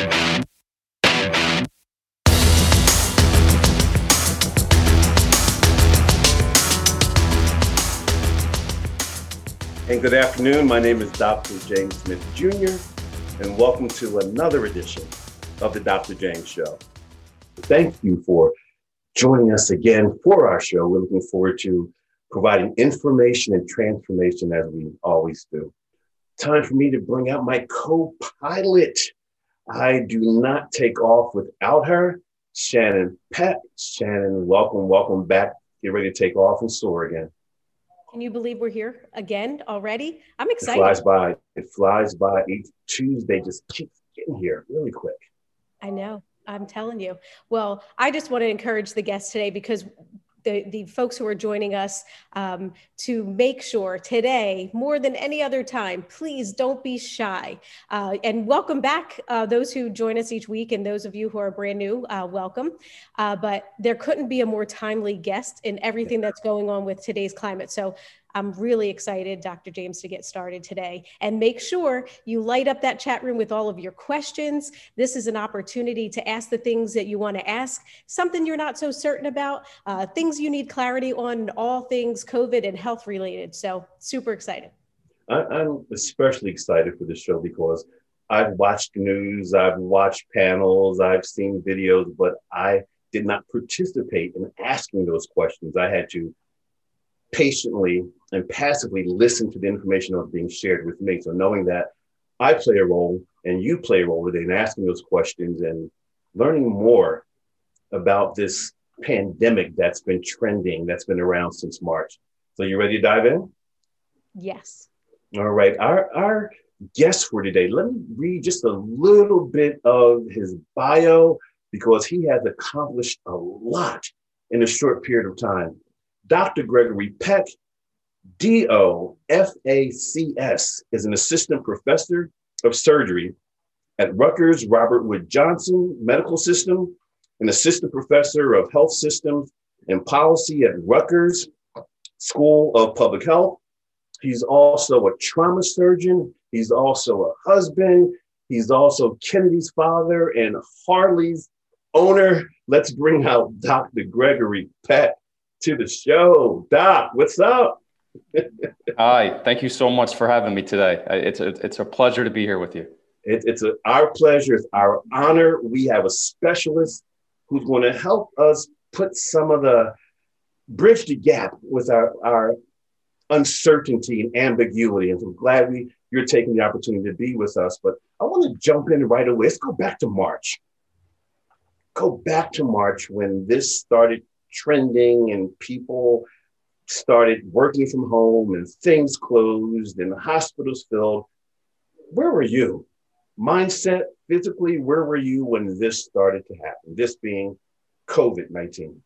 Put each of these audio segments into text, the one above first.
And good afternoon. My name is Dr. James Smith Jr., and welcome to another edition of the Dr. James Show. Thank you for joining us again for our show. We're looking forward to providing information and transformation as we always do. Time for me to bring out my co pilot. I do not take off without her, Shannon Peck. Shannon, welcome, welcome back. Get ready to take off and soar again. Can you believe we're here again already? I'm excited. It flies by. It flies by. Each Tuesday just keeps getting here really quick. I know. I'm telling you. Well, I just want to encourage the guests today because the, the folks who are joining us um, to make sure today, more than any other time, please don't be shy. Uh, and welcome back, uh, those who join us each week, and those of you who are brand new, uh, welcome. Uh, but there couldn't be a more timely guest in everything that's going on with today's climate. So I'm really excited, Dr. James, to get started today. And make sure you light up that chat room with all of your questions. This is an opportunity to ask the things that you want to ask, something you're not so certain about, uh, things you need clarity on, all things COVID and health related. So, super excited. I'm especially excited for this show because I've watched news, I've watched panels, I've seen videos, but I did not participate in asking those questions. I had to patiently and passively listen to the information that was being shared with me. So knowing that I play a role and you play a role today in asking those questions and learning more about this pandemic that's been trending, that's been around since March. So you ready to dive in? Yes. All right. Our our guest for today, let me read just a little bit of his bio because he has accomplished a lot in a short period of time. Dr. Gregory Peck, DOFACS, is an assistant professor of surgery at Rutgers Robert Wood Johnson Medical System, an assistant professor of health systems and policy at Rutgers School of Public Health. He's also a trauma surgeon. He's also a husband. He's also Kennedy's father and Harley's owner. Let's bring out Dr. Gregory Peck to the show. Doc, what's up? Hi, thank you so much for having me today. It's a, it's a pleasure to be here with you. It, it's a, our pleasure, it's our honor. We have a specialist who's going to help us put some of the bridge the gap with our, our uncertainty and ambiguity. And so I'm glad we you're taking the opportunity to be with us. But I want to jump in right away. Let's go back to March. Go back to March when this started trending and people started working from home and things closed and the hospitals filled. Where were you? Mindset, physically, where were you when this started to happen? This being COVID 19?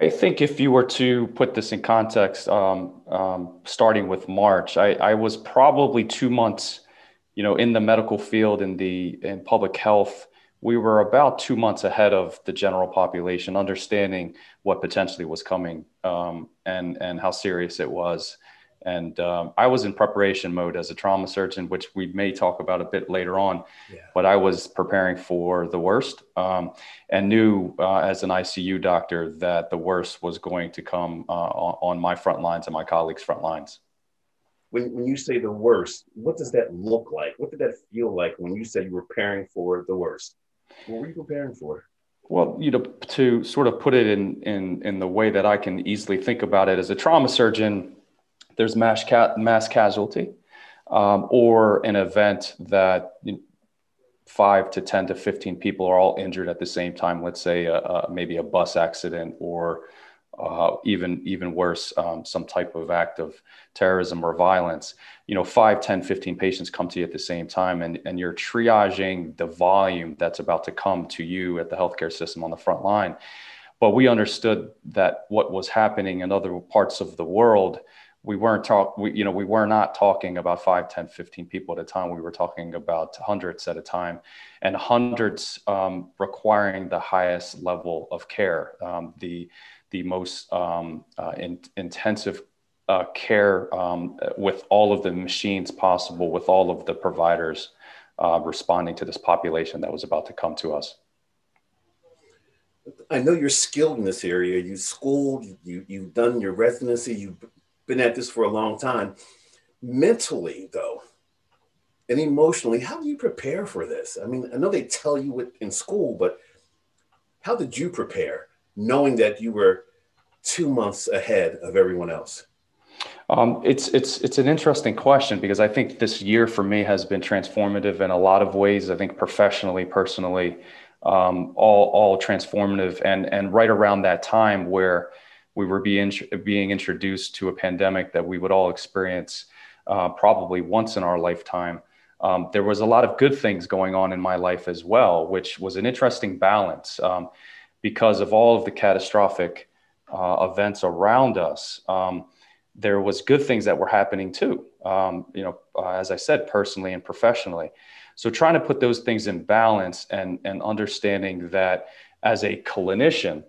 I think if you were to put this in context, um, um, starting with March, I, I, was probably two months, you know, in the medical field in the in public health we were about two months ahead of the general population, understanding what potentially was coming um, and and how serious it was. And um, I was in preparation mode as a trauma surgeon, which we may talk about a bit later on. Yeah. But I was preparing for the worst um, and knew uh, as an ICU doctor that the worst was going to come uh, on, on my front lines and my colleagues' front lines. When, when you say the worst, what does that look like? What did that feel like when you said you were preparing for the worst? What were you preparing for? Well, you know, to sort of put it in in in the way that I can easily think about it as a trauma surgeon, there's mass ca- mass casualty, um, or an event that you know, five to ten to fifteen people are all injured at the same time. Let's say a, a, maybe a bus accident or uh, even even worse, um, some type of act of terrorism or violence. You know, 5, 10, 15 patients come to you at the same time, and, and you're triaging the volume that's about to come to you at the healthcare system on the front line. But we understood that what was happening in other parts of the world, we weren't talk, we, you know, we were not talking about 5, 10, 15 people at a time. We were talking about hundreds at a time, and hundreds um, requiring the highest level of care. Um, the the most um, uh, in, intensive uh, care um, with all of the machines possible, with all of the providers uh, responding to this population that was about to come to us. I know you're skilled in this area. You schooled, you you've done your residency, you've been at this for a long time. Mentally, though, and emotionally, how do you prepare for this? I mean, I know they tell you it in school, but how did you prepare, knowing that you were two months ahead of everyone else? Um, it's it's it's an interesting question because I think this year for me has been transformative in a lot of ways. I think professionally, personally, um, all all transformative, and and right around that time where we were being being introduced to a pandemic that we would all experience uh, probably once in our lifetime. Um, there was a lot of good things going on in my life as well, which was an interesting balance um, because of all of the catastrophic uh, events around us. Um, there was good things that were happening too. Um, you know, uh, as I said, personally and professionally. So trying to put those things in balance and, and understanding that as a clinician,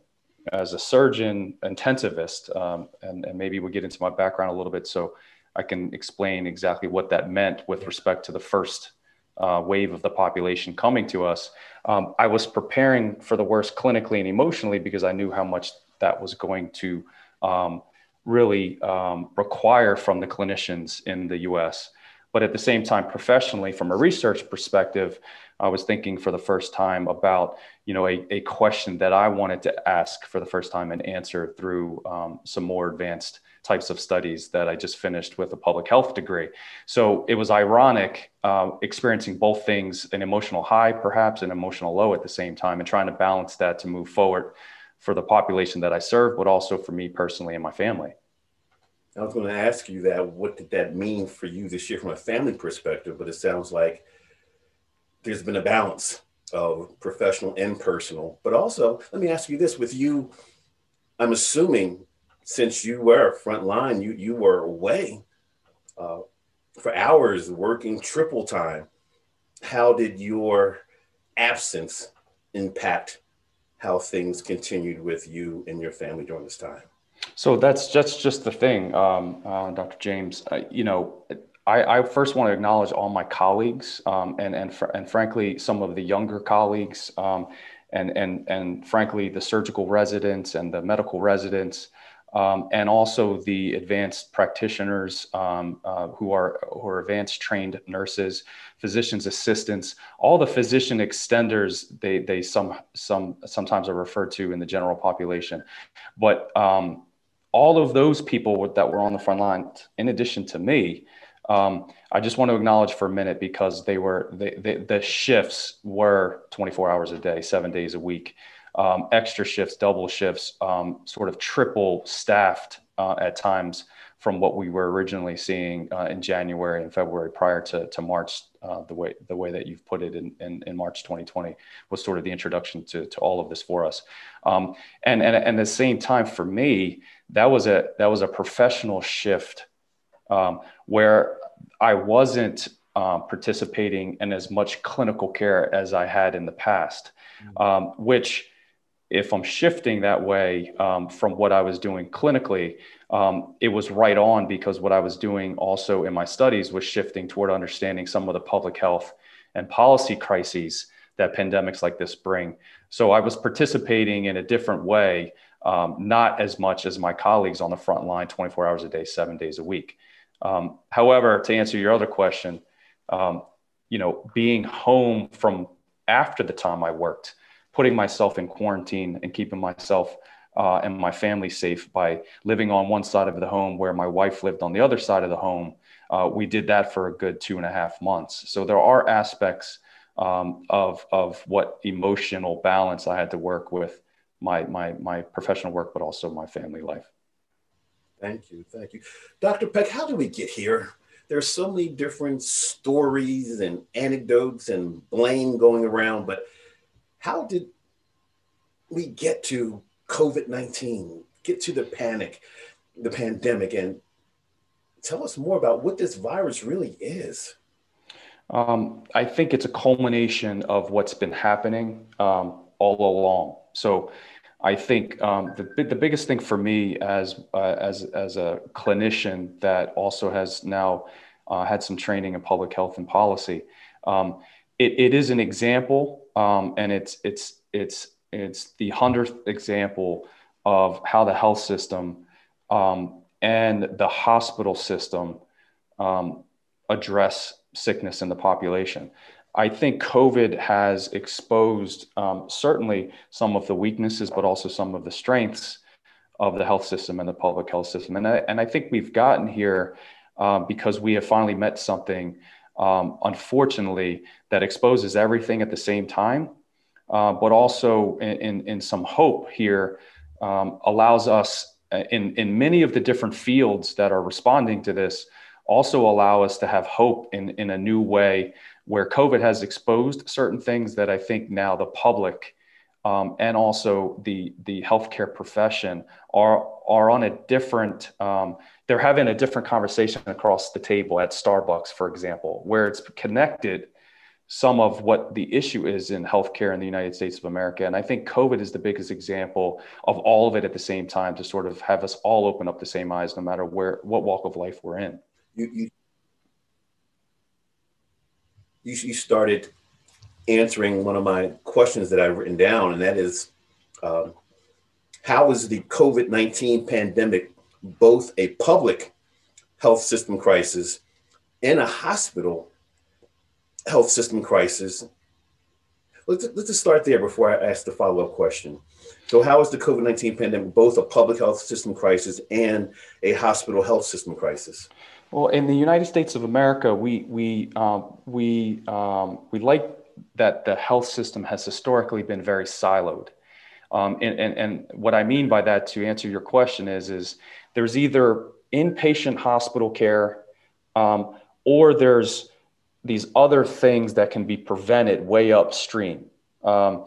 as a surgeon, intensivist, um, and, and maybe we'll get into my background a little bit so I can explain exactly what that meant with respect to the first uh, wave of the population coming to us. Um, I was preparing for the worst clinically and emotionally because I knew how much that was going to um, really um, require from the clinicians in the US. But at the same time, professionally, from a research perspective, I was thinking for the first time about, you know, a, a question that I wanted to ask for the first time and answer through um, some more advanced types of studies that I just finished with a public health degree. So it was ironic uh, experiencing both things, an emotional high, perhaps an emotional low at the same time, and trying to balance that to move forward for the population that I serve, but also for me personally and my family. I was going to ask you that. What did that mean for you this year from a family perspective? But it sounds like there's been a balance of professional and personal. But also, let me ask you this: with you, I'm assuming since you were front line, you you were away uh, for hours, working triple time. How did your absence impact how things continued with you and your family during this time? So that's just just the thing, um, uh, Dr. James. Uh, you know, I, I, first want to acknowledge all my colleagues, um, and and fr- and frankly, some of the younger colleagues, um, and and and frankly, the surgical residents and the medical residents. Um, and also the advanced practitioners um, uh, who are who are advanced trained nurses, physicians assistants, all the physician extenders they they some some sometimes are referred to in the general population, but um, all of those people that were on the front line, in addition to me, um, I just want to acknowledge for a minute because they were they, they, the shifts were 24 hours a day, seven days a week, um, extra shifts, double shifts, um, sort of triple staffed uh, at times from what we were originally seeing uh, in January and February prior to, to March, uh, the way the way that you've put it in, in, in, March 2020 was sort of the introduction to, to all of this for us. Um, and, and, and at the same time, for me, that was a that was a professional shift um, where I wasn't uh, participating in as much clinical care as I had in the past, mm. um, which if I'm shifting that way um, from what I was doing clinically, um, it was right on because what I was doing also in my studies was shifting toward understanding some of the public health and policy crises that pandemics like this bring. So I was participating in a different way, um, not as much as my colleagues on the front line 24 hours a day, seven days a week. Um, however, to answer your other question, um, you know, being home from after the time I worked, putting myself in quarantine and keeping myself uh, and my family safe by living on one side of the home where my wife lived on the other side of the home. Uh, we did that for a good two and a half months. So there are aspects um, of, of what emotional balance I had to work with my, my, my professional work, but also my family life. Thank you. Thank you. Dr. Peck, how did we get here? There's so many different stories and anecdotes and blame going around, but how did we get to COVID 19, get to the panic, the pandemic, and tell us more about what this virus really is? Um, I think it's a culmination of what's been happening um, all along. So I think um, the, the biggest thing for me as, uh, as, as a clinician that also has now uh, had some training in public health and policy um, it, it is an example, um, and it's it's it's it's the hundredth example of how the health system um, and the hospital system um, address sickness in the population. I think COVID has exposed um, certainly some of the weaknesses, but also some of the strengths of the health system and the public health system. And I, and I think we've gotten here um, because we have finally met something, um, unfortunately, that exposes everything at the same time, uh, but also in, in, in, some hope here um, allows us uh, in, in many of the different fields that are responding to this also allow us to have hope in, in a new way where COVID has exposed certain things that I think now the public um, and also the the healthcare profession are are on a different um, they're having a different conversation across the table at Starbucks, for example, where it's connected some of what the issue is in healthcare in the United States of America. And I think COVID is the biggest example of all of it at the same time to sort of have us all open up the same eyes, no matter where what walk of life we're in. You you you, started answering one of my questions that I've written down, and that is um, how is the COVID 19 pandemic both a public health system crisis and a hospital health system crisis? Let's, let's just start there before I ask the follow up question. So, how is the COVID 19 pandemic both a public health system crisis and a hospital health system crisis? Well, in the United States of America, we we um, we um, we like that the health system has historically been very siloed. Um, and, and, and what I mean by that, to answer your question, is, is there's either inpatient hospital care um, or there's these other things that can be prevented way upstream. Um,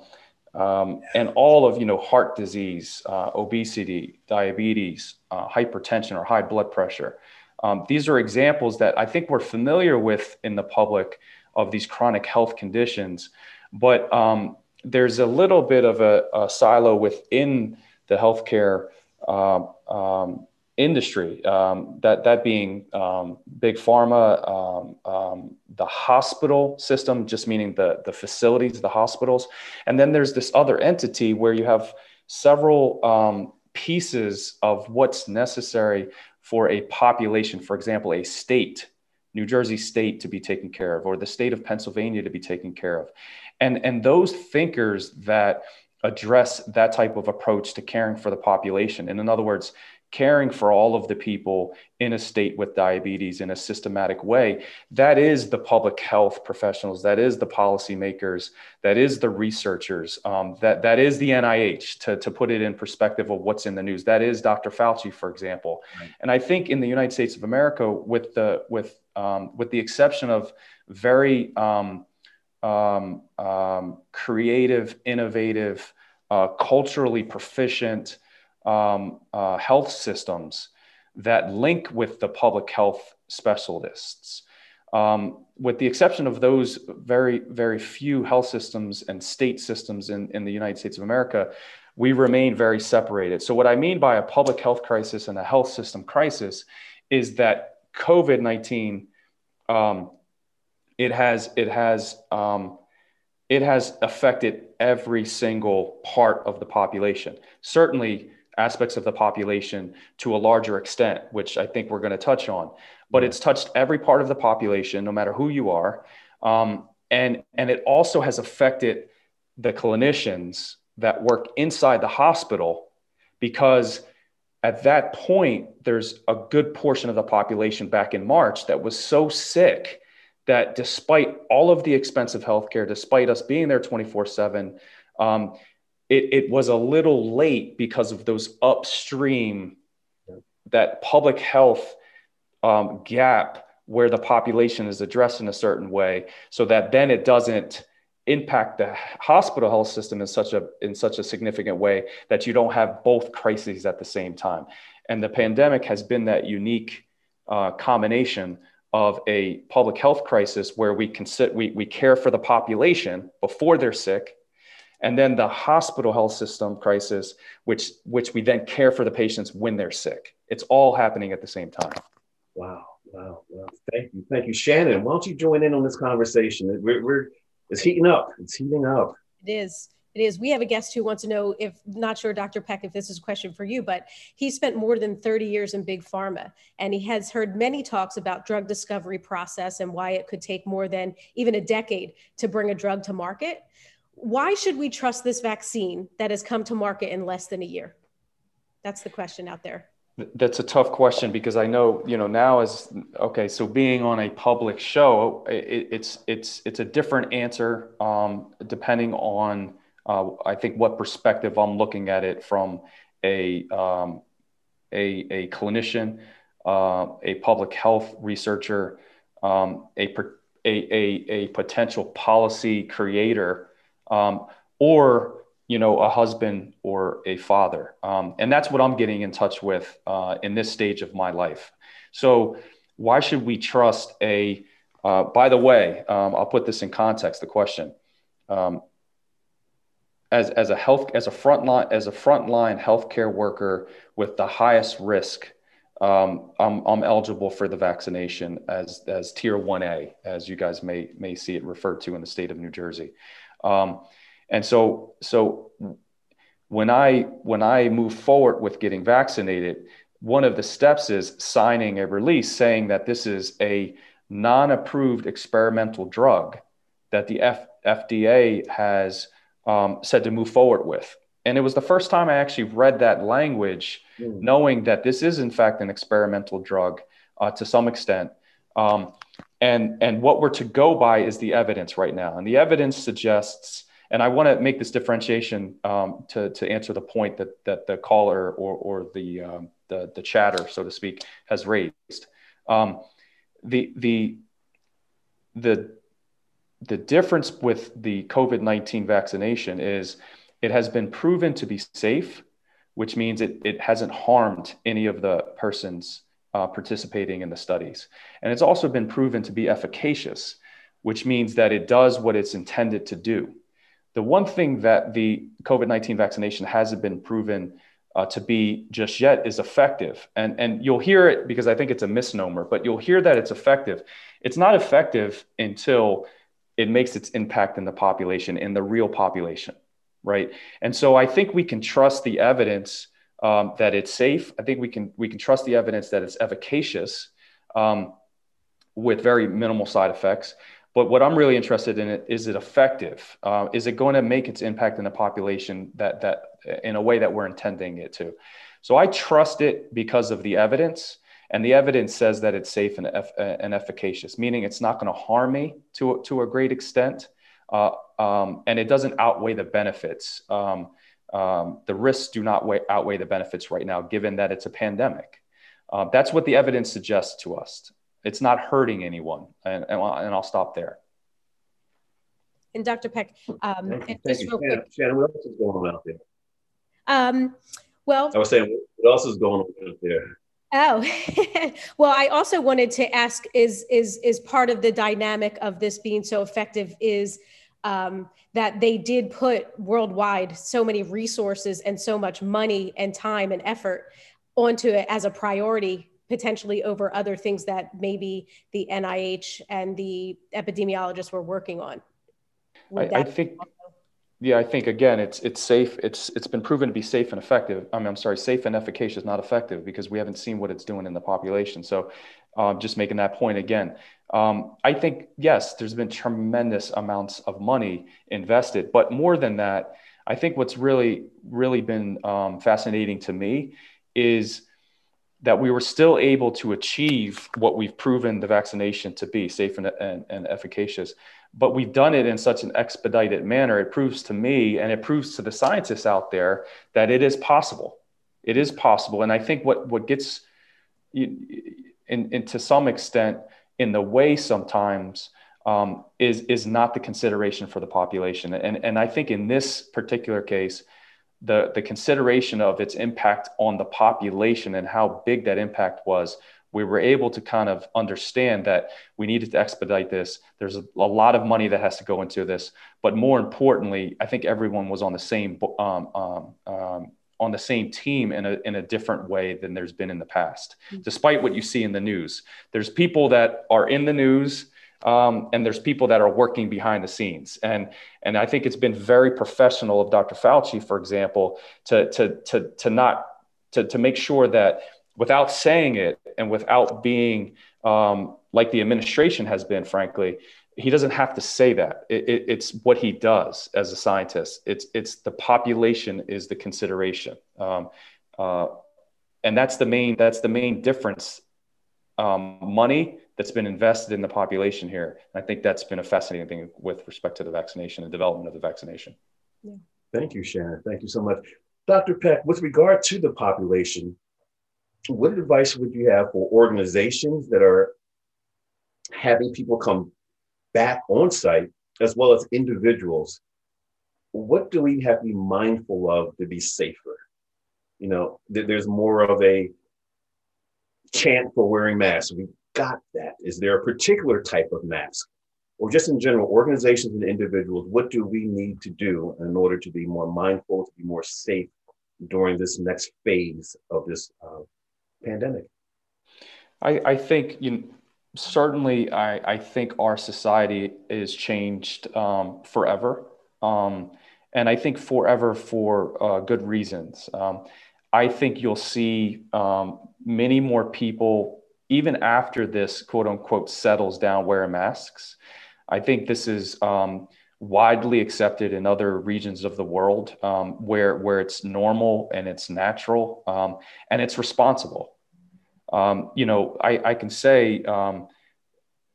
um and all of you know heart disease, uh, obesity, diabetes, uh, hypertension, or high blood pressure. Um, these are examples that I think we're familiar with in the public, of these chronic health conditions. But um, there's a little bit of a, a silo within the healthcare uh, um, industry, um, that, that being um, big pharma, um, um, the hospital system, just meaning the, the facilities, the hospitals. And then there's this other entity where you have several pieces of what's necessary for a population, for example, a state New Jersey State to be taken care of, or the state of Pennsylvania to be taken care of. And, and those thinkers that address that type of approach to caring for the population, and in other words, caring for all of the people in a state with diabetes in a systematic way, that is the public health professionals, that is the policymakers, that is the researchers, um, that, that is the NIH, to, to put it in perspective of what's in the news. That is Dr. Fauci, for example. Right. And I think in the United States of America, with the, with um, with the exception of very um, um, um creative, innovative, uh, culturally proficient um, uh, health systems that link with the public health specialists. Um, with the exception of those very, very few health systems and state systems in, in the United States of America, we remain very separated. So, what I mean by a public health crisis and a health system crisis is that COVID nineteen, um, it has it has um, it has affected every single part of the population. Certainly, aspects of the population to a larger extent, which I think we're going to touch on. But it's touched every part of the population, no matter who you are, um, and and it also has affected the clinicians that work inside the hospital because at that point, there's a good portion of the population back in March that was so sick that despite all of the expensive healthcare, despite us being there 24 7, um, it, it was a little late because of those upstream, that public health um, gap where the population is addressed in a certain way so that then it doesn't impact the hospital health system in such a in such a significant way that you don't have both crises at the same time. And the pandemic has been that unique uh, combination of a public health crisis where we can sit, we, we care for the population before they're sick and then the hospital health system crisis which which we then care for the patients when they're sick it's all happening at the same time wow wow wow thank you thank you shannon why don't you join in on this conversation we're, we're it's heating up. It's heating up. It is. It is. We have a guest who wants to know if, not sure, Dr. Peck, if this is a question for you, but he spent more than 30 years in big pharma and he has heard many talks about drug discovery process and why it could take more than even a decade to bring a drug to market. Why should we trust this vaccine that has come to market in less than a year? That's the question out there. That's a tough question because I know, you know, now as okay, so being on a public show, it, it's it's it's a different answer um, depending on uh, I think what perspective I'm looking at it from a um, a, a clinician, uh, a public health researcher, um, a, a, a a potential policy creator, um, or you know, a husband or a father. Um, and that's what I'm getting in touch with uh, in this stage of my life. So, why should we trust a, uh, by the way, um, I'll put this in context, the question. Um, as, as a health as a frontline as a frontline healthcare worker with the highest risk, um, I'm, I'm eligible for the vaccination as as tier one A, as you guys may may see it referred to in the state of New Jersey. Um, and so, so when I when I move forward with getting vaccinated, one of the steps is signing a release saying that this is a non-approved experimental drug that the F- FDA has um, said to move forward with. And it was the first time I actually read that language, mm. knowing that this is in fact an experimental drug uh, to some extent. Um, and and what we're to go by is the evidence right now, and the evidence suggests and I want to make this differentiation um, to, to answer the point that, that the caller or, or the, um, the, the chatter, so to speak, has raised. Um, the, the, the, the difference with the COVID 19 vaccination is it has been proven to be safe, which means it, it hasn't harmed any of the persons uh, participating in the studies. And it's also been proven to be efficacious, which means that it does what it's intended to do. The one thing that the COVID 19 vaccination hasn't been proven uh, to be just yet is effective. And, and you'll hear it because I think it's a misnomer, but you'll hear that it's effective. It's not effective until it makes its impact in the population, in the real population, right? And so I think we can trust the evidence um, that it's safe. I think we can we can trust the evidence that it's efficacious um, with very minimal side effects. But what I'm really interested in is it effective? Uh, is it going to make its impact in the population that that in a way that we're intending it to? So I trust it because of the evidence, and the evidence says that it's safe and, eff- and efficacious, meaning it's not going to harm me to to a great extent, uh, um, and it doesn't outweigh the benefits. Um, um, the risks do not weigh, outweigh the benefits right now, given that it's a pandemic. Uh, that's what the evidence suggests to us. It's not hurting anyone. And, and, I'll stop there. And Dr. Peck, um, thank you. Thank you. Shannon, Shannon, what else is going on out there? Um, well, I was saying, what else is going on out there? Oh, well, I also wanted to ask: is is is part of the dynamic of this being so effective is um, that they did put worldwide so many resources and so much money and time and effort onto it as a priority potentially over other things that maybe the NIH and the epidemiologists were working on. I, I, think, yeah, I think again, it's it's safe. It's it's been proven to be safe and effective. I mean, I'm sorry, safe and efficacious, not effective, because we haven't seen what it's doing in the population. So, um, just making that point again. Um, I think yes, there's been tremendous amounts of money invested, but more than that, I think what's really really been um, fascinating to me is that we were still able to achieve what we've proven the vaccination to be safe and, and, and, efficacious. But we've done it in such an expedited manner. It proves to me and it proves to the scientists out there that it is possible. It is possible. And I think what, what gets, in, in, to some extent, in the way sometimes um, is, is not the consideration for the population. And, and I think in this particular case, the, the consideration of its impact on the population and how big that impact was, we were able to kind of understand that we needed to expedite this. There's a, a lot of money that has to go into this, but more importantly, I think everyone was on the same um, um, um, on the same team in a in a different way than there's been in the past. Mm-hmm. Despite what you see in the news, there's people that are in the news Um, and there's people that are working behind the scenes. And, and I think it's been very professional of Dr. Fauci, for example, to, to, to, to not, to, to make sure that without saying it and without being um, like the administration has been, frankly, he doesn't have to say that. It, it, it's what he does as a scientist. It's, it's the population is the consideration. Um, uh, and that's the main, that's the main difference. Um, money that's been invested in the population here. And I think that's been a fascinating thing with respect to the vaccination and development of the vaccination. Yeah. Thank you, Shannon. Thank you so much. Dr. Peck, with regard to the population, what advice would you have for organizations that are having people come back on site, as well as individuals? What do we have to be mindful of to be safer? You know, there's more of a chant for wearing masks. We got that? Is there a particular type of mask? Or just in general, organizations and individuals, what do we need to do in order to be more mindful, to be more safe during this next phase of this uh, pandemic? I, I think you know, certainly I, I think our society is changed um, forever. Um, and I think forever for uh, good reasons. Um, I think you'll see um, many more people even after this quote unquote settles down wearing masks. I think this is um, widely accepted in other regions of the world um, where, where it's normal and it's natural um, and it's responsible. Um, you know, I, I can say, um,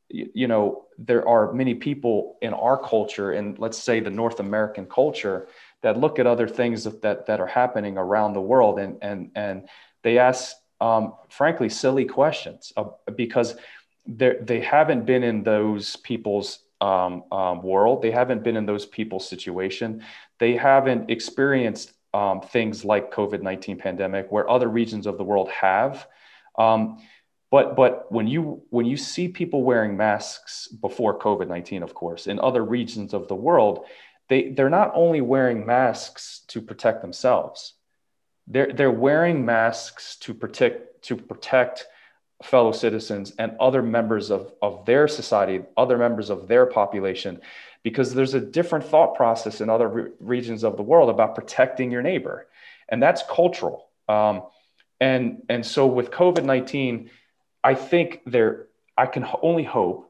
you, you know, there are many people in our culture, and let's say the North American culture, that look at other things that, that, that are happening around the world and, and, and they ask um, frankly, silly questions uh, because they haven't been in those people's um, um, world. They haven't been in those people's situation. They haven't experienced um, things like COVID-19 pandemic where other regions of the world have. Um, but but when you when you see people wearing masks before COVID-19, of course, in other regions of the world, they, they're not only wearing masks to protect themselves they're, they're wearing masks to protect, to protect fellow citizens and other members of, of their society, other members of their population, because there's a different thought process in other re- regions of the world about protecting your neighbor. And that's cultural. Um, and, and so with COVID 19, I think there, I can only hope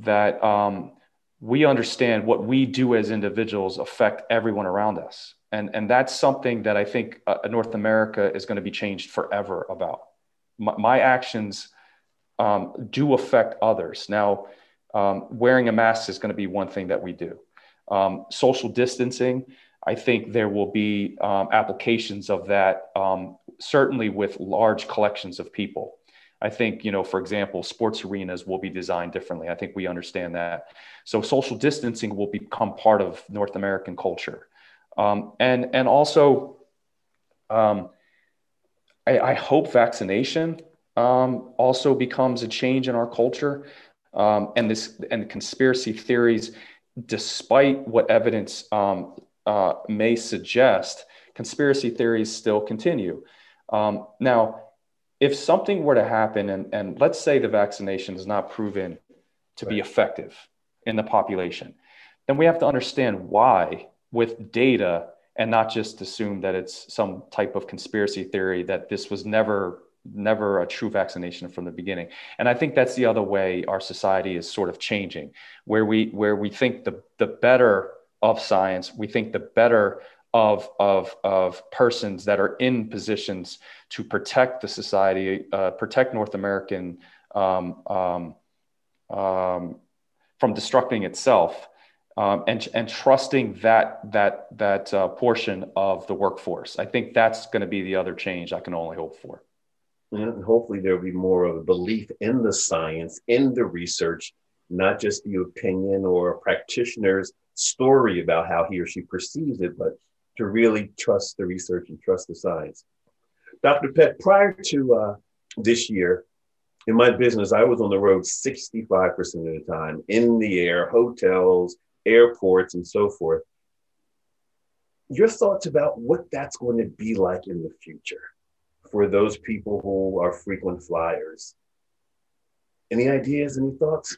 that um, we understand what we do as individuals affect everyone around us and and that's something that I think uh, North America is going to be changed forever about. My, my actions um, do affect others. Now, um, wearing a mask is going to be one thing that we do. Um, social distancing, I think there will be um, applications of that, um, certainly with large collections of people. I think, you know, for example, sports arenas will be designed differently. I think we understand that. So social distancing will become part of North American culture. Um, and, and also, um, I, I, hope vaccination um, also becomes a change in our culture. Um, and this and conspiracy theories, despite what evidence um, uh, may suggest, conspiracy theories still continue. Um, now, if something were to happen, and, and let's say the vaccination is not proven to right. be effective in the population, then we have to understand why with data and not just assume that it's some type of conspiracy theory that this was never never a true vaccination from the beginning. And i think that's the other way our society is sort of changing where we where we think the the better of science we think the better of of of persons that are in positions to protect the society uh, protect north american um, um, um, from destructing itself um, and, and trusting that that that uh, portion of the workforce. I think that's going to be the other change I can only hope for. And hopefully there'll be more of a belief in the science, in the research, not just the opinion or a practitioner's story about how he or she perceives it, but to really trust the research and trust the science. Dr. Peck, prior to uh, this year, in my business, I was on the road 65% of the time, in the air, hotels, airports, and so forth. Your thoughts about what that's going to be like in the future for those people who are frequent flyers? Any ideas, any thoughts?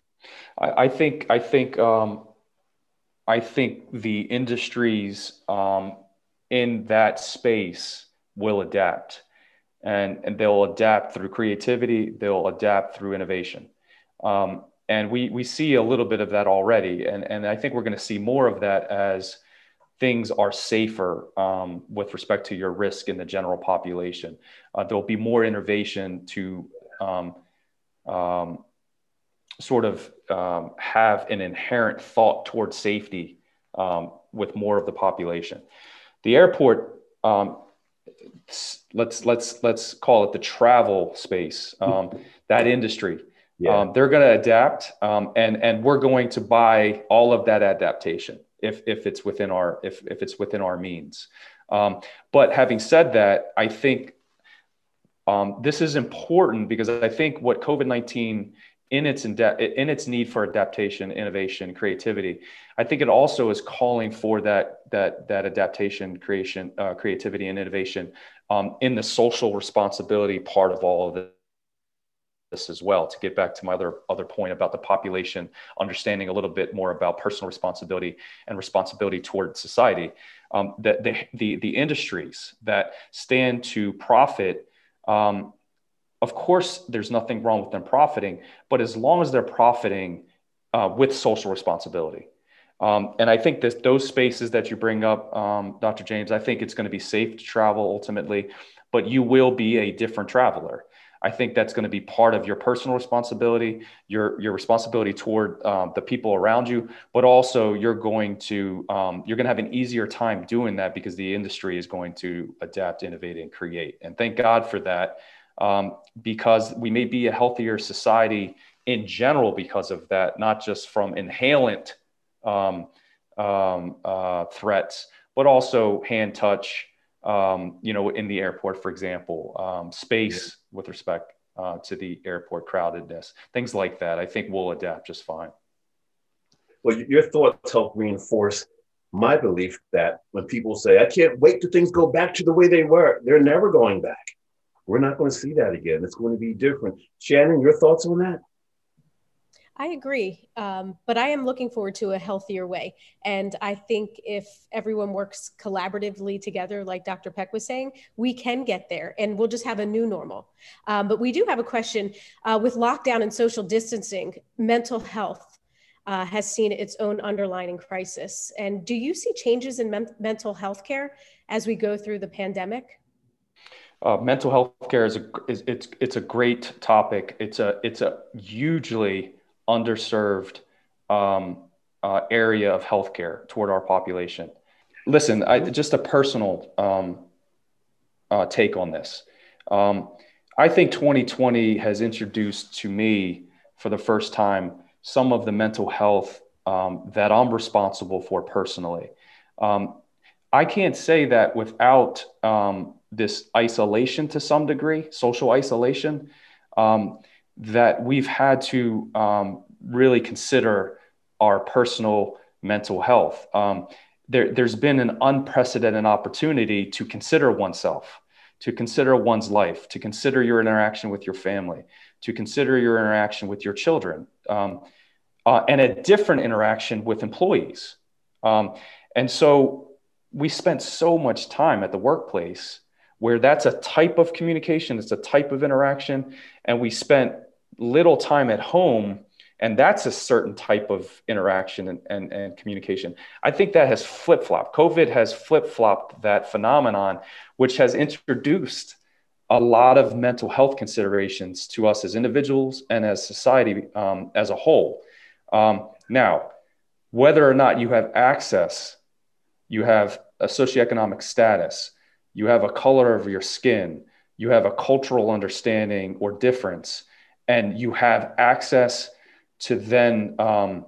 I, I think I think um, I think the industries um, in that space will adapt, and and they'll adapt through creativity. They'll adapt through innovation. Um, and we we see a little bit of that already, and and I think we're going to see more of that as things are safer um, with respect to your risk in the general population. Uh, there'll be more innovation to um, um, sort of um, have an inherent thought towards safety um, with more of the population. The airport, um, let's let's let's call it the travel space, that industry. Yeah. they're going to adapt, and and we're going to buy all of that adaptation if if it's within our if if it's within our means. Um, but having said that, I think um, this is important because I think what COVID nineteen in its in its need for adaptation, innovation, creativity, I think it also is calling for that that that adaptation, creation, uh, creativity, and innovation um, in the social responsibility part of all of this this as well to get back to my other other point about the population understanding a little bit more about personal responsibility and responsibility toward society um, that the, the, the industries that stand to profit um, of course there's nothing wrong with them profiting but as long as they're profiting uh, with social responsibility um, and I think that those spaces that you bring up, um, Dr. James, I think it's going to be safe to travel ultimately, but you will be a different traveler. I think that's going to be part of your personal responsibility, your your responsibility toward um, the people around you, but also you're going to um, you're going to have an easier time doing that because the industry is going to adapt, innovate, and create. And thank God for that, um, because we may be a healthier society in general because of that, not just from inhalant um, um, uh, threats, but also hand touch um, you know, in the airport, for example, space yeah. With respect uh, to the airport crowdedness, things like that. I think we'll adapt just fine. Well, your thoughts help reinforce my belief that when people say, I can't wait till things go back to the way they were, they're never going back. We're not going to see that again. It's going to be different. Shannon, your thoughts on that? I agree, um, but I am looking forward to a healthier way. And I think if everyone works collaboratively together, like Dr. Peck was saying, we can get there and we'll just have a new normal. Um, but we do have a question uh, with lockdown and social distancing, mental health. Uh, has seen its own underlying crisis. And do you see changes in men- mental health care as we go through the pandemic? Uh, mental health care is a is, it's it's a great topic. It's a it's a hugely underserved um, uh, area of healthcare toward our population. Listen, I, just a personal um, uh, take on this. Um, I think 2020 has introduced to me for the first time some of the mental health um, that I'm responsible for personally. Um, I can't say that without um, this isolation to some degree, social isolation. Um, that we've had to um, really consider our personal mental health. Um, there, has been an unprecedented opportunity to consider oneself, to consider one's life, to consider your interaction with your family, to consider your interaction with your children, um, uh, and a different interaction with employees. Um, and so we spent so much time at the workplace where that's a type of communication, it's a type of interaction, and we spent little time at home and that's a certain type of interaction and, and, and communication. I think that has flip-flopped. Covid has flip-flopped that phenomenon which has introduced a lot of mental health considerations to us as individuals and as society um, as a whole. Um, now whether or not you have access you have a socioeconomic status you have a color of your skin you have a cultural understanding or difference and you have access to then um,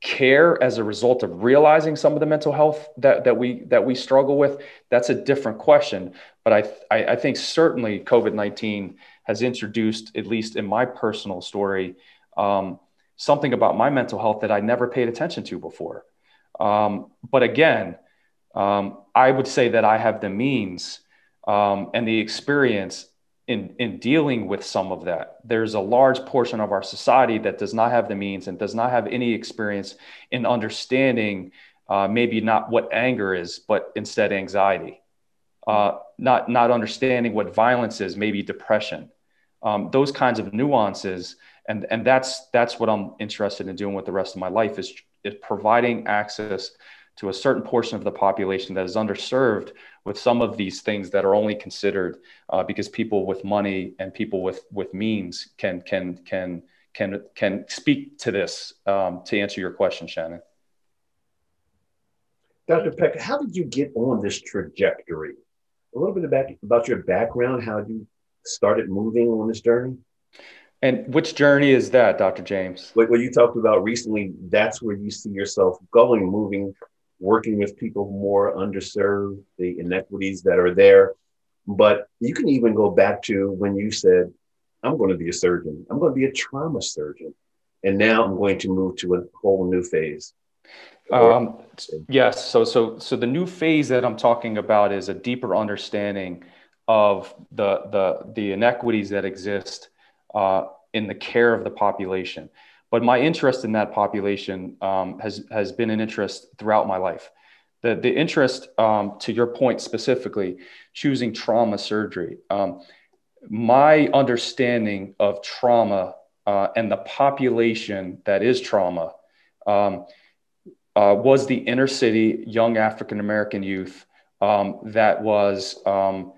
care as a result of realizing some of the mental health that, that we that we struggle with? That's a different question but i i, I think certainly covid-19 has introduced at least in my personal story um, something about my mental health that i never paid attention to before. Um, but again um, i would say that i have the means um, and the experience in, in dealing with some of that. There's a large portion of our society that does not have the means and does not have any experience in understanding uh, maybe not what anger is, but instead anxiety. Uh, not, not understanding what violence is, maybe depression. Um, those kinds of nuances. And, and that's, that's what I'm interested in doing with the rest of my life is, is providing access to a certain portion of the population that is underserved with some of these things that are only considered uh, because people with money and people with with means can can can can can speak to this um, to answer your question, Shannon. Dr. Peck, how did you get on this trajectory? A little bit about, about your background, how you started moving on this journey. And which journey is that, Dr. James? What, what you talked about recently, that's where you see yourself going, moving working with people more underserved, the inequities that are there. But you can even go back to when you said, I'm going to be a surgeon, I'm going to be a trauma surgeon. And now I'm going to move to a whole new phase. Um, yes. So, so, so the new phase that I'm talking about is a deeper understanding of the the the inequities that exist uh, in the care of the population. But my interest in that population um, has, has been an interest throughout my life. The, the interest, um, to your point specifically, choosing trauma surgery, um, my understanding of trauma uh, and the population that is trauma um, uh, was the inner city young African American youth um, that was um,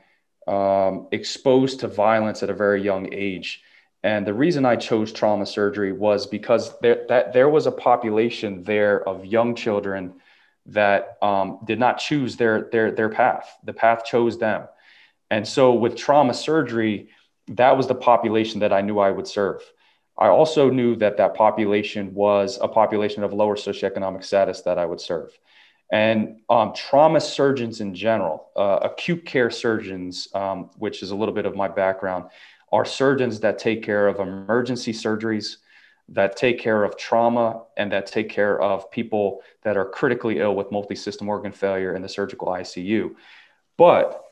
exposed to violence at a very young age and the reason I chose trauma surgery was because there, that there was a population there of young children that um, did not choose their, their, their path. The path chose them. And so with trauma surgery, that was the population that I knew I would serve. I also knew that that population was a population of lower socioeconomic status that I would serve. And um, trauma surgeons in general, uh, acute care surgeons, um, which is a little bit of my background, are surgeons that take care of emergency surgeries, that take care of trauma, and that take care of people that are critically ill with multi system organ failure in the surgical ICU. But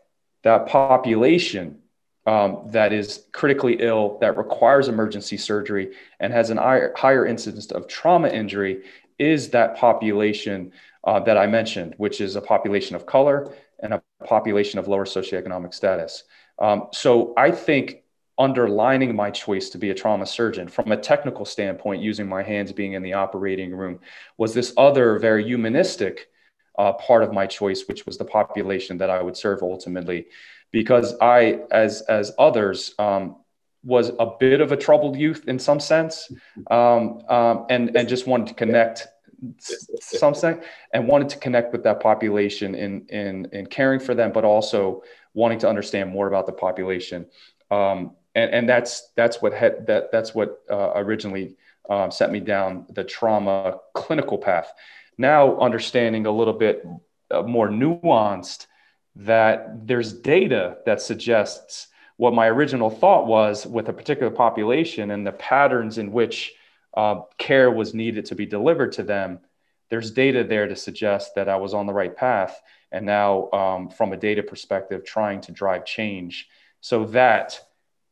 that population um, that is critically ill, that requires emergency surgery, and has an higher, incidence of trauma injury is that population uh, that I mentioned, which is a population of color and a population of lower socioeconomic status. Um, so I think underlining my choice to be a trauma surgeon from a technical standpoint, using my hands being in the operating room, was this other very humanistic uh, part of my choice, which was the population that I would serve ultimately, because I, as as others, um, was a bit of a troubled youth in some sense, um, um, and and just wanted to connect something and wanted to connect with that population in in in caring for them, but also wanting to understand more about the population. Um, and, and that's that's what had, that that's what uh, originally um, set me down the trauma clinical path. Now understanding a little bit uh, more nuanced that there's data that suggests what my original thought was with a particular population and the patterns in which uh, care was needed to be delivered to them. There's data there to suggest that I was on the right path. And now, um, from a data perspective, trying to drive change so that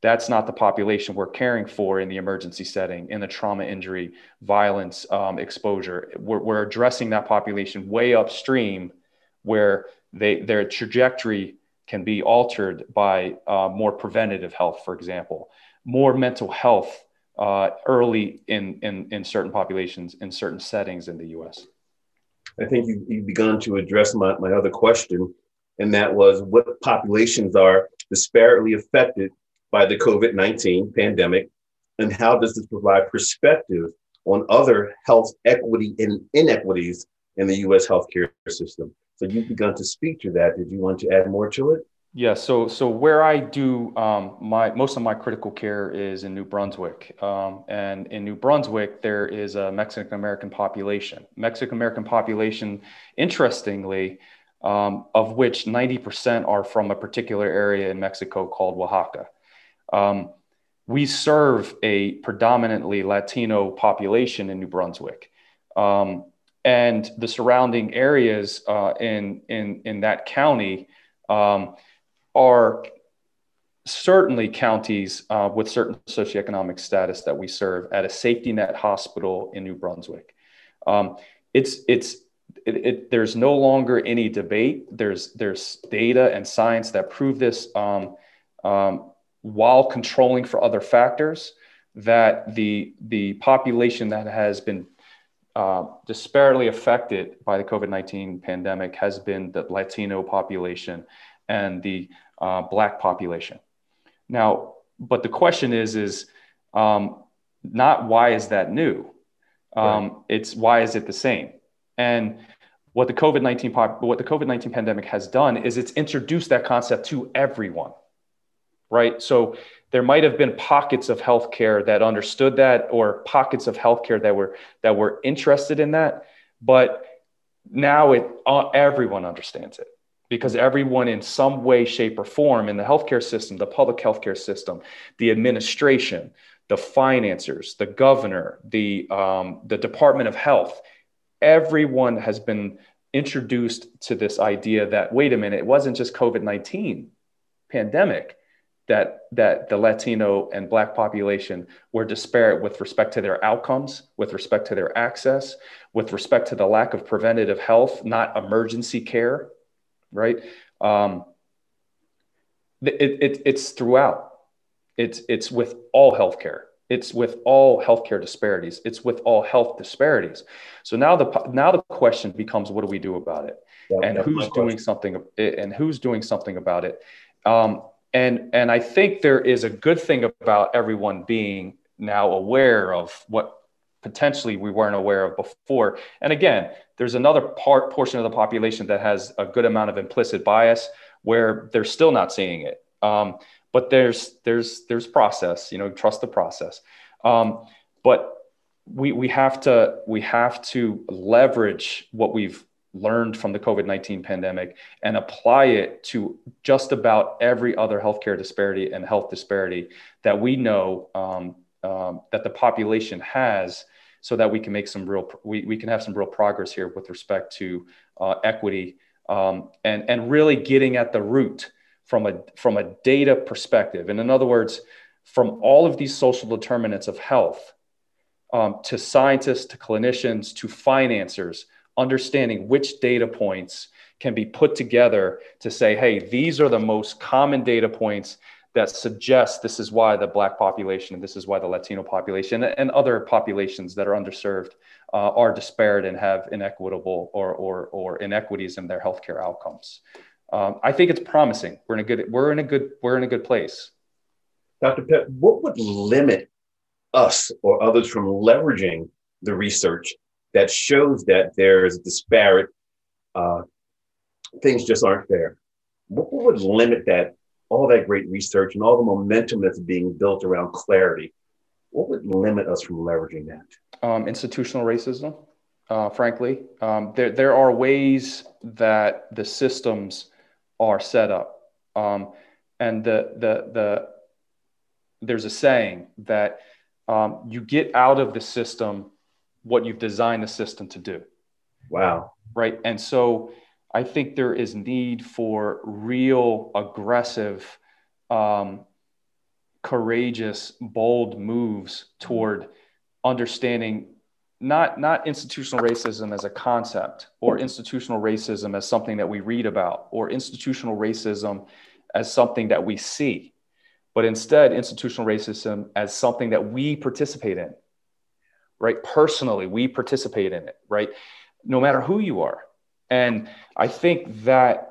that's not the population we're caring for in the emergency setting, in the trauma, injury, violence um, exposure. We're, we're addressing that population way upstream where they, their trajectory can be altered by uh, more preventative health, for example, more mental health uh, early in, in, in certain populations, in certain settings in the US. I think you, you've begun to address my, my other question, and that was what populations are disparately affected by the COVID 19 pandemic? And how does this provide perspective on other health equity and inequities in the US healthcare system? So you've begun to speak to that. Did you want to add more to it? Yeah, so so where I do um, my most of my critical care is in New Brunswick, um, and in New Brunswick there is a Mexican American population. Mexican American population, interestingly, um, of which ninety percent are from a particular area in Mexico called Oaxaca. Um, we serve a predominantly Latino population in New Brunswick. Um, and the surrounding areas uh, in, in, in that county um, are certainly counties uh, with certain socioeconomic status that we serve at a safety net hospital in New Brunswick. Um, it's it's it, it, there's no longer any debate. There's there's data and science that prove this. Um, um, while controlling for other factors, that the the population that has been uh, disparately affected by the COVID 19 pandemic has been the Latino population and the uh, Black population. Now, but the question is, is um, not why is that new? Um, right. It's why is it the same? And what the COVID 19 pop, what the COVID 19 pandemic has done is it's introduced that concept to everyone, right? So there might have been pockets of healthcare that understood that, or pockets of healthcare that were that were interested in that, but now it uh, everyone understands it because everyone in some way shape or form in the healthcare system the public healthcare system the administration the financiers the governor the um, the department of health everyone has been introduced to this idea that wait a minute it wasn't just covid-19 pandemic that that the latino and black population were disparate with respect to their outcomes with respect to their access with respect to the lack of preventative health not emergency care right um, it, it, it's throughout it's it's with all healthcare it's with all healthcare disparities. It's with all health disparities. So now the now the question becomes, what do we do about it? Yeah, and who's doing something? And who's doing something about it? Um, and and I think there is a good thing about everyone being now aware of what potentially we weren't aware of before. And again, there's another part portion of the population that has a good amount of implicit bias where they're still not seeing it. Um, but there's there's there's process you know trust the process um, but we we have to we have to leverage what we've learned from the covid-19 pandemic and apply it to just about every other healthcare disparity and health disparity that we know um, um, that the population has so that we can make some real we, we can have some real progress here with respect to uh, equity um, and and really getting at the root from a, from a data perspective. And in other words, from all of these social determinants of health um, to scientists, to clinicians, to financiers, understanding which data points can be put together to say, hey, these are the most common data points that suggest this is why the Black population, and this is why the Latino population, and other populations that are underserved uh, are disparate and have inequitable or, or, or inequities in their healthcare outcomes um, I think it's promising. We're in a good we're in a good we're in a good place. Dr. Pitt, what would limit us or others from leveraging the research that shows that there's disparate uh, things just aren't fair? What would limit that all that great research and all the momentum that's being built around clarity? What would limit us from leveraging that? Um, institutional racism, uh, frankly. Um, there, there are ways that the systems are set up. Um, and the, the, the, there's a saying that um, you get out of the system what you've designed the system to do. Wow. Right. And so I think there is need for real aggressive, um, courageous, bold moves toward understanding not not institutional racism as a concept or institutional racism as something that we read about or institutional racism as something that we see but instead institutional racism as something that we participate in right personally we participate in it right no matter who you are and i think that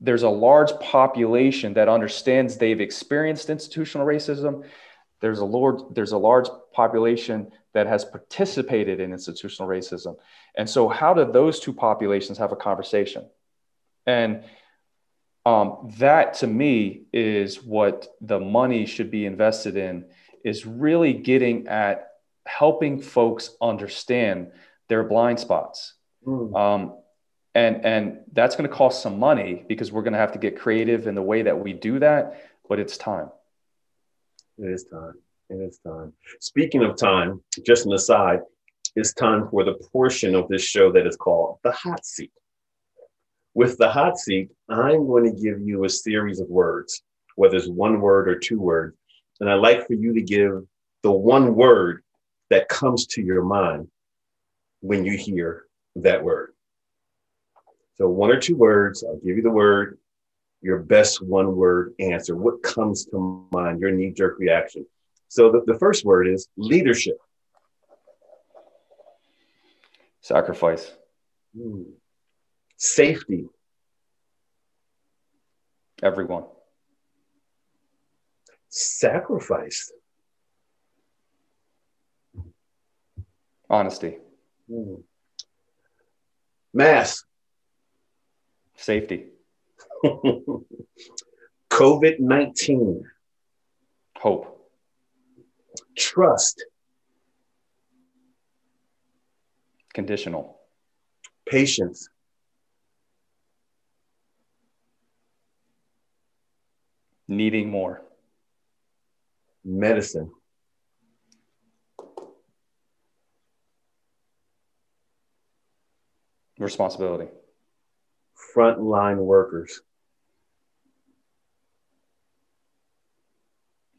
there's a large population that understands they've experienced institutional racism there's a large there's a large population that has participated in institutional racism. And so, how do those two populations have a conversation? And um, that to me is what the money should be invested in is really getting at helping folks understand their blind spots. Mm. Um, and, and that's going to cost some money because we're going to have to get creative in the way that we do that, but it's time. It is time. It is time. Speaking of time, just an aside, it's time for the portion of this show that is called the hot seat. With the hot seat, I'm going to give you a series of words. whether it's one word or two words. And I'd like for you to give the one word that comes to your mind when you hear that word. So, one or two words, I'll give you the word, your best one word answer. What comes to mind, your knee jerk reaction? So, the, the first word is leadership. Sacrifice. Hmm. Safety. Everyone. Sacrifice. Honesty. Hmm. Mask. Safety. COVID 19. Hope. Trust. Conditional. Patience. Needing more. Medicine. Responsibility. Frontline workers.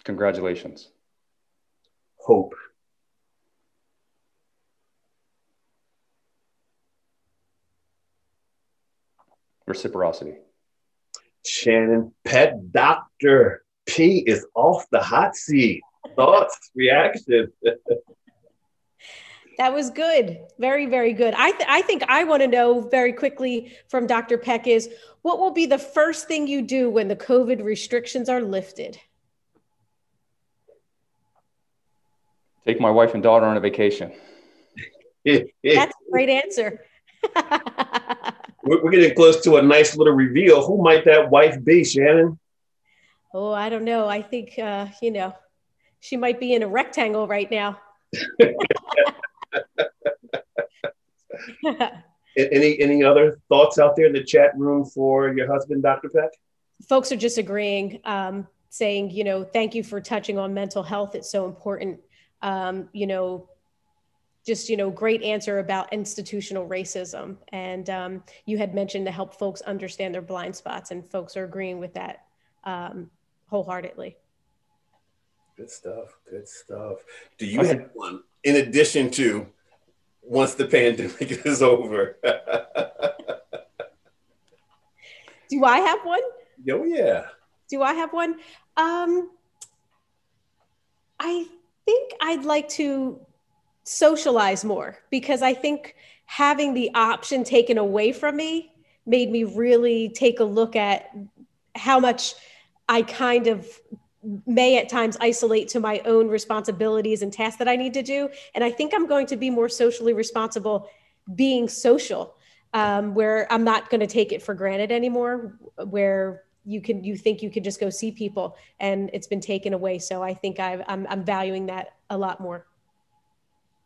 Congratulations. Hope. Reciprocity. Shannon, pet doctor P is off the hot seat. Thoughts, reactions. That was good. Very, very good. I, th- I think I want to know very quickly from Dr. Peck is what will be the first thing you do when the COVID restrictions are lifted? Take my wife and daughter on a vacation. That's a great answer. we're, we're getting close to a nice little reveal. Who might that wife be, Shannon? Oh, I don't know. I think, uh, you know, she might be in a rectangle right now. any any other thoughts out there in the chat room for your husband, Dr. Peck? Folks are just agreeing, um, saying, you know, thank you for touching on mental health. It's so important. Um, you know, just you know, great answer about institutional racism, and um, you had mentioned to help folks understand their blind spots, and folks are agreeing with that um, wholeheartedly. Good stuff. Good stuff. Do you have one in addition to once the pandemic is over? Do I have one? Oh yeah. Do I have one? Um, I think I'd like to socialize more because I think having the option taken away from me made me really take a look at how much I kind of may at times isolate to my own responsibilities and tasks that I need to do. And I think I'm going to be more socially responsible being social, um, where I'm not going to take it for granted anymore, where you can you think you could just go see people and it's been taken away. So I think i I'm, I'm valuing that a lot more.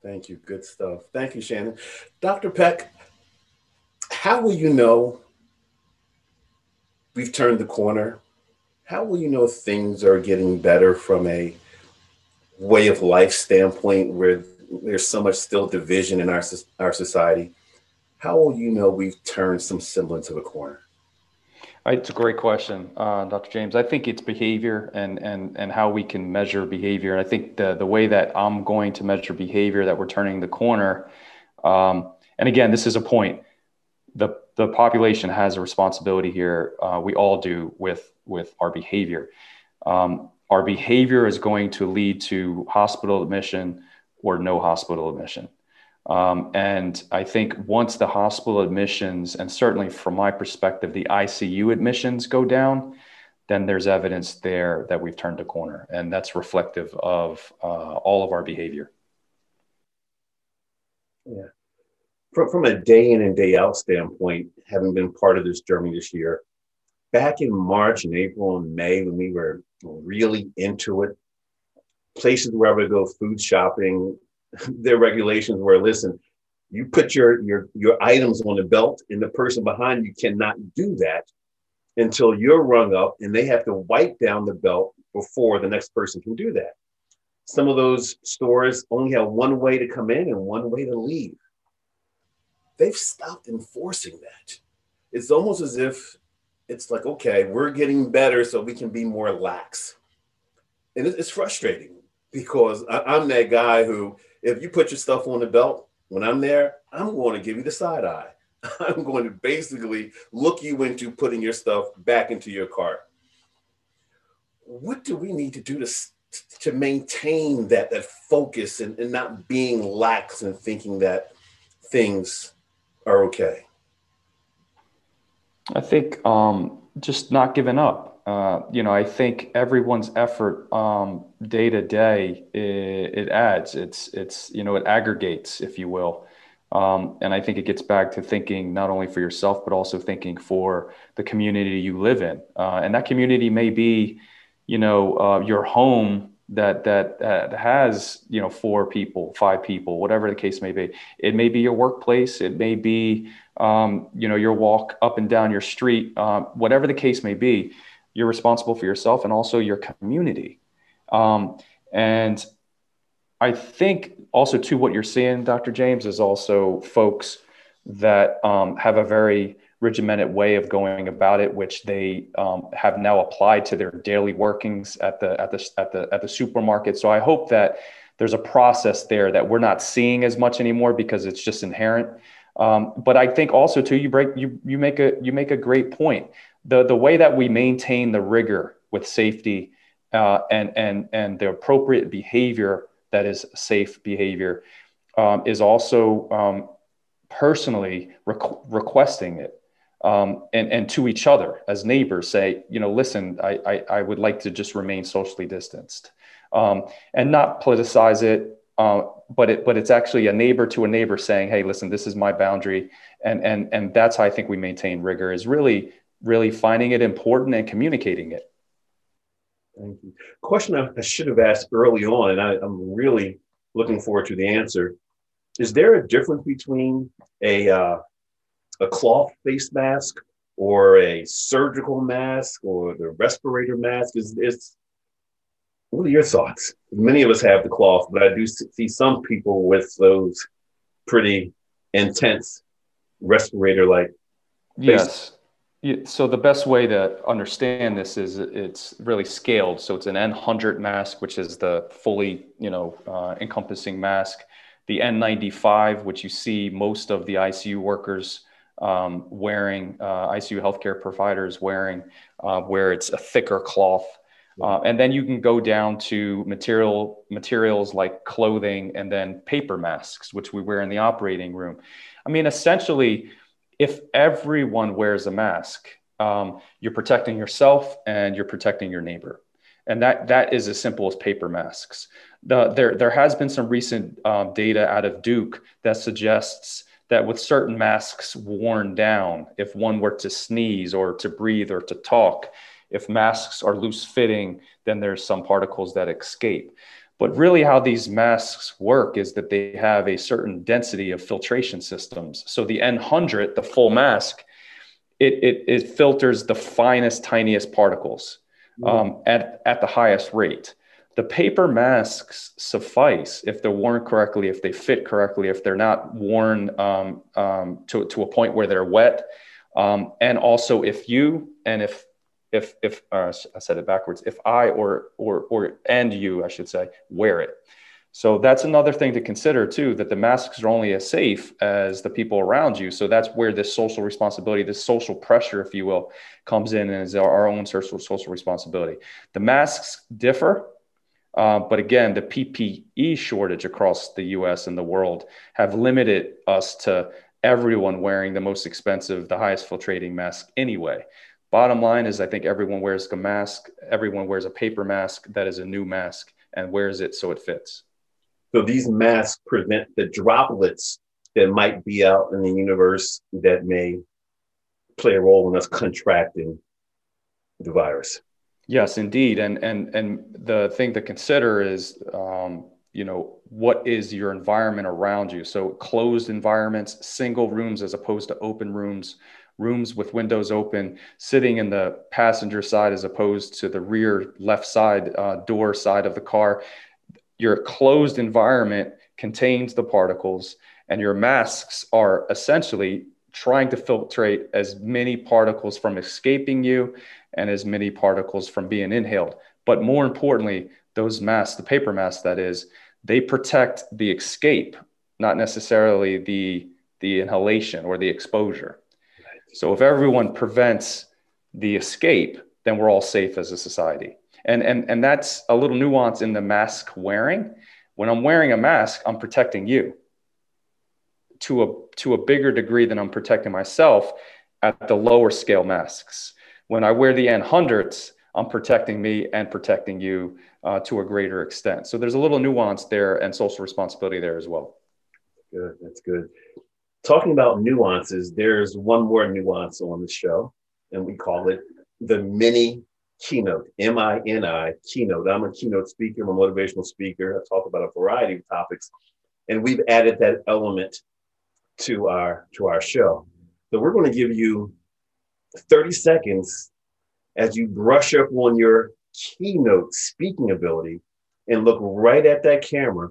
Thank you. Good stuff. Thank you, Shannon. Dr. Peck, how will you know we've turned the corner how will you know things are getting better from a way of life standpoint where there's so much still division in our, our society? How will you know we've turned some semblance of a corner? It's a great question, uh, Dr. James. I think it's behavior and and and how we can measure behavior. And I think the the way that I'm going to measure behavior that we're turning the corner. Um, and again, this is a point. The population has a responsibility here. Uh, we all do with with our behavior. Um, our behavior is going to lead to hospital admission or no hospital admission. Um, and I think once the hospital admissions, and certainly from my perspective, the ICU admissions go down, then there's evidence there that we've turned a corner. And that's reflective of uh, all of our behavior. Yeah. From, from a day in and day out standpoint, having been part of this journey this year, back in March and April and May when we were really into it, places where I would go food shopping, their regulations were listen, you put your your your items on the belt and the person behind you cannot do that until you're rung up and they have to wipe down the belt before the next person can do that. Some of those stores only have one way to come in and one way to leave. They've stopped enforcing that. It's almost as if it's like, okay, we're getting better so we can be more lax. And it's frustrating because I'm that guy who, if you put your stuff on the belt, when I'm there, I'm going to give you the side eye. I'm going to basically look you into putting your stuff back into your cart. What do we need to do to, to maintain that, that focus and, and not being lax and thinking that things are okay? I think um, just not giving up. Uh, you know, I think everyone's effort um, day to day it, it, adds. It's it's you know it aggregates, if you will. Um, and I think it gets back to thinking not only for yourself but also thinking for the community you live in. Uh, and that community may be, you know, uh, your home that that that has you know four people, five people, whatever the case may be. It may be your workplace. It may be um, you know your walk up and down your street. Um, whatever the case may be, you're responsible for yourself and also your community. Um, and I think also to what you're seeing, Dr. James, is also folks that um, have a very regimented way of going about it, which they um, have now applied to their daily workings at the at the at the at the supermarket. So I hope that there's a process there that we're not seeing as much anymore because it's just inherent. Um, but I think also too, you break you you make a you make a great point. The the way that we maintain the rigor with safety uh, and and and the appropriate behavior that is safe behavior um, is also um, personally requ- requesting it um, and, and to each other as neighbors say, you know, listen, I, I, I would like to just remain socially distanced um, and not politicize it. Uh, but it, but it's actually a neighbor to a neighbor saying, "Hey, listen, this is my boundary," and and and that's how I think we maintain rigor is really really finding it important and communicating it. Thank you. Question I, should have asked early on, and I, I'm really looking forward to the answer. Is there a difference between a uh, a cloth face mask or a surgical mask or the respirator mask? Is it's what are your thoughts? Many of us have the cloth, but I do see some people with those pretty intense respirator like. Yes. So the best way to understand this is it's really scaled. So it's an N100 mask, which is the fully, you know, uh, encompassing mask. The N95, which you see most of the ICU workers um, wearing, uh, ICU healthcare providers wearing, uh, where it's a thicker cloth. Uh, and then you can go down to material materials like clothing and then paper masks, which we wear in the operating room. I mean, essentially, if everyone wears a mask, um, you're protecting yourself and you're protecting your neighbor. And that, that is as simple as paper masks. The, there, there has been some recent um, data out of Duke that suggests that with certain masks worn down, if one were to sneeze or to breathe or to talk, if masks are loose fitting, then there's some particles that escape. But really, how these masks work is that they have a certain density of filtration systems. So the N100, the full mask, it, it, it filters the finest, tiniest particles um, at, at the highest rate. The paper masks suffice if they're worn correctly, if they fit correctly, if they're not worn um, um, to, to a point where they're wet. Um, and also, if you and if if if uh, I said it backwards, if I or or or and you, I should say, wear it. So that's another thing to consider too. That the masks are only as safe as the people around you. So that's where this social responsibility, this social pressure, if you will, comes in and is our, own social social responsibility. The masks differ uh, but again, the PPE shortage across the US and the world have limited us to everyone wearing the most expensive, the highest filtrating mask anyway. Bottom line is, I think everyone wears a mask, everyone wears a paper mask that is a new mask and wears it so it fits. So these masks prevent the droplets that might be out in the universe that may play a role in us contracting the virus. Yes, indeed, and and and the thing to consider is, um, you know, what is your environment around you? So closed environments, single rooms as opposed to open rooms, rooms with windows open, sitting in the passenger side as opposed to the rear left side uh, door side of the car. Your closed environment contains the particles, and your masks are essentially trying to filtrate as many particles from escaping you and as many particles from being inhaled. But more importantly, those masks, the paper masks that is, they protect the escape, not necessarily the, the inhalation or the exposure. So if everyone prevents the escape, then we're all safe as a society. And, and, and that's a little nuance in the mask wearing. When I'm wearing a mask, I'm protecting you to a, to a bigger degree than I'm protecting myself at the lower scale masks. When I wear the N100s, I'm protecting me and protecting you uh, to a greater extent. So there's a little nuance there and social responsibility there as well. Good, that's good. Talking about nuances, there's one more nuance on the show, and we call it the mini keynote, M I N I keynote. I'm a keynote speaker, I'm a motivational speaker. I talk about a variety of topics, and we've added that element to our to our show. So we're going to give you 30 seconds as you brush up on your keynote speaking ability and look right at that camera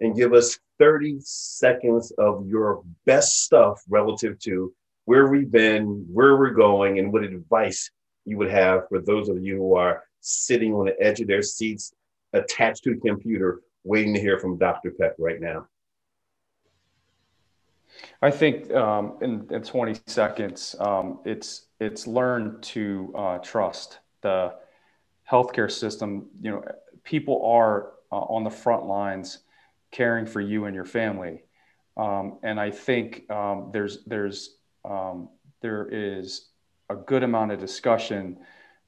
and give us 30 seconds of your best stuff relative to where we've been, where we're going, and what advice you would have for those of you who are sitting on the edge of their seats attached to a computer waiting to hear from Dr. Peck right now. I think um, in, in 20 seconds, um, it's it's learn to uh, trust the healthcare system. You know, people are uh, on the front lines caring for you and your family, um, and I think um, there's there's um, there is a good amount of discussion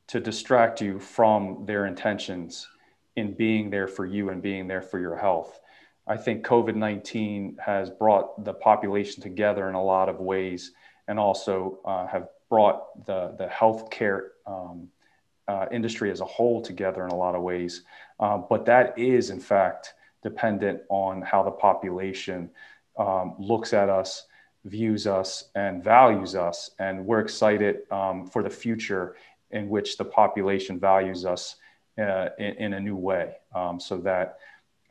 to distract you from their intentions in being there for you and being there for your health. I think COVID 19 has brought the population together in a lot of ways and also uh, have brought the, the healthcare um, uh, industry as a whole together in a lot of ways. Uh, but that is, in fact, dependent on how the population um, looks at us, views us, and values us. And we're excited um, for the future in which the population values us uh, in, in, a new way um, so that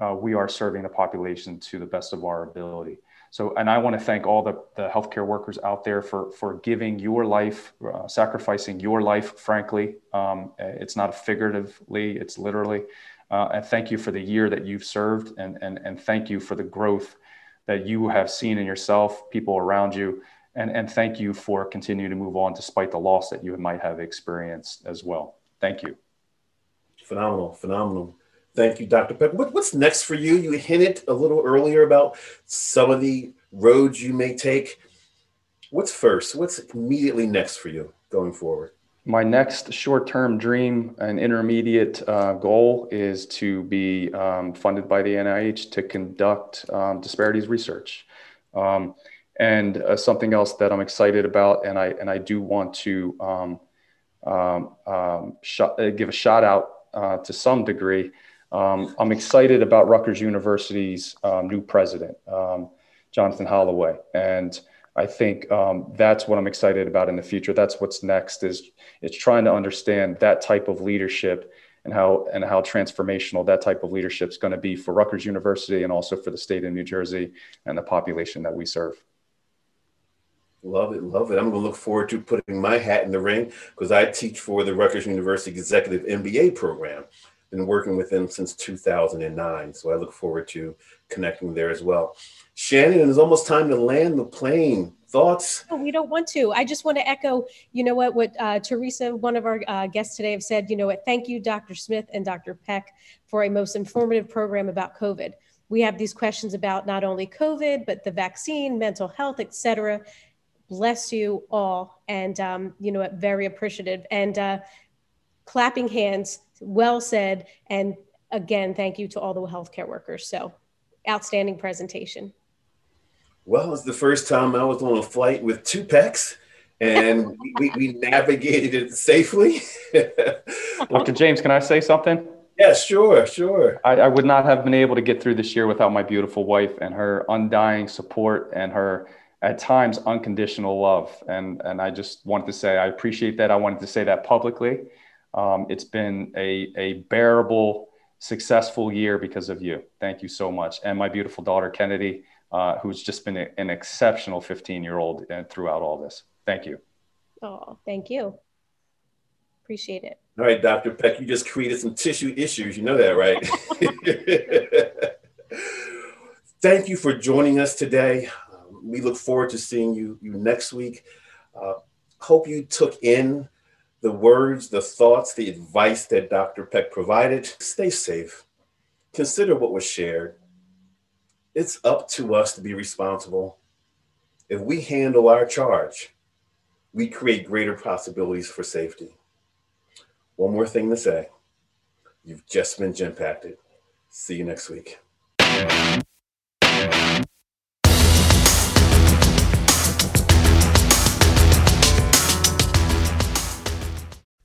uh, we are serving the population to the best of our ability. So, and I want to thank all the, the healthcare workers out there for, for giving your life, uh, sacrificing your life, frankly. Um, it's not figuratively, it's literally. Uh, and thank you for the year that you've served, and, and, and thank you for the growth that you have seen in yourself, people around you. And, and thank you for continuing to move on despite the loss that you might have experienced as well. Thank you. Phenomenal, phenomenal. Thank you, Dr. Peck. What, what's next for you? You hinted a little earlier about some of the roads you may take. What's first? What's immediately next for you going forward? My next short term dream and intermediate uh, goal is to be um, funded by the NIH to conduct um, disparities research. Um, and uh, something else that I'm excited about, and I, and I do want to um, um, um, uh, give a shout out uh, to some degree um, I'm excited about Rutgers University's um, new president, um, Jonathan Holloway, and I think um, that's what I'm excited about in the future. That's what's next is it's trying to understand that type of leadership and how and how transformational that type of leadership is going to be for Rutgers University and also for the state of New Jersey and the population that we serve. Love it, love it. I'm going to look forward to putting my hat in the ring because I teach for the Rutgers University Executive MBA program been working with them since 2009. So I look forward to connecting there as well. Shannon, it is almost time to land the plane. Thoughts? we don't want to. I just want to echo, you know what, what uh, Teresa, one of our uh, guests today, have said. You know what? Thank you, Dr. Smith and Dr. Peck, for a most informative program about COVID. We have these questions about not only COVID, but the vaccine, mental health, etc. Bless you all, and um, you know? Very appreciative. And uh, clapping hands well said. And again, thank you to all the healthcare workers. So, outstanding presentation. Well, it's the first time I was on a flight with two Pecks and we, we, navigated it safely. Dr. James, can I say something? Yeah, sure, sure. I, I, would not have been able to get through this year without my beautiful wife and her undying support and her at times unconditional love. And, and I just wanted to say I appreciate that. I wanted to say that publicly. Um, it's been a, a bearable, successful year because of you. Thank you so much. And my beautiful daughter, Kennedy. uh, who's just been a, an exceptional 15 year old uh, throughout all this. Thank you. Oh, thank you. Appreciate it. All right, Dr. Peck, you just created some tissue issues. You know that, right? Thank you for joining us today. Um, we look forward to seeing you, you next week. Uh, hope you took in the words, the thoughts, the advice that Dr. Peck provided. Stay safe. Consider what was shared. It's up to us to be responsible. If we handle our charge, we create greater possibilities for safety. One more thing to say. You've just been Genpacted. See you next week.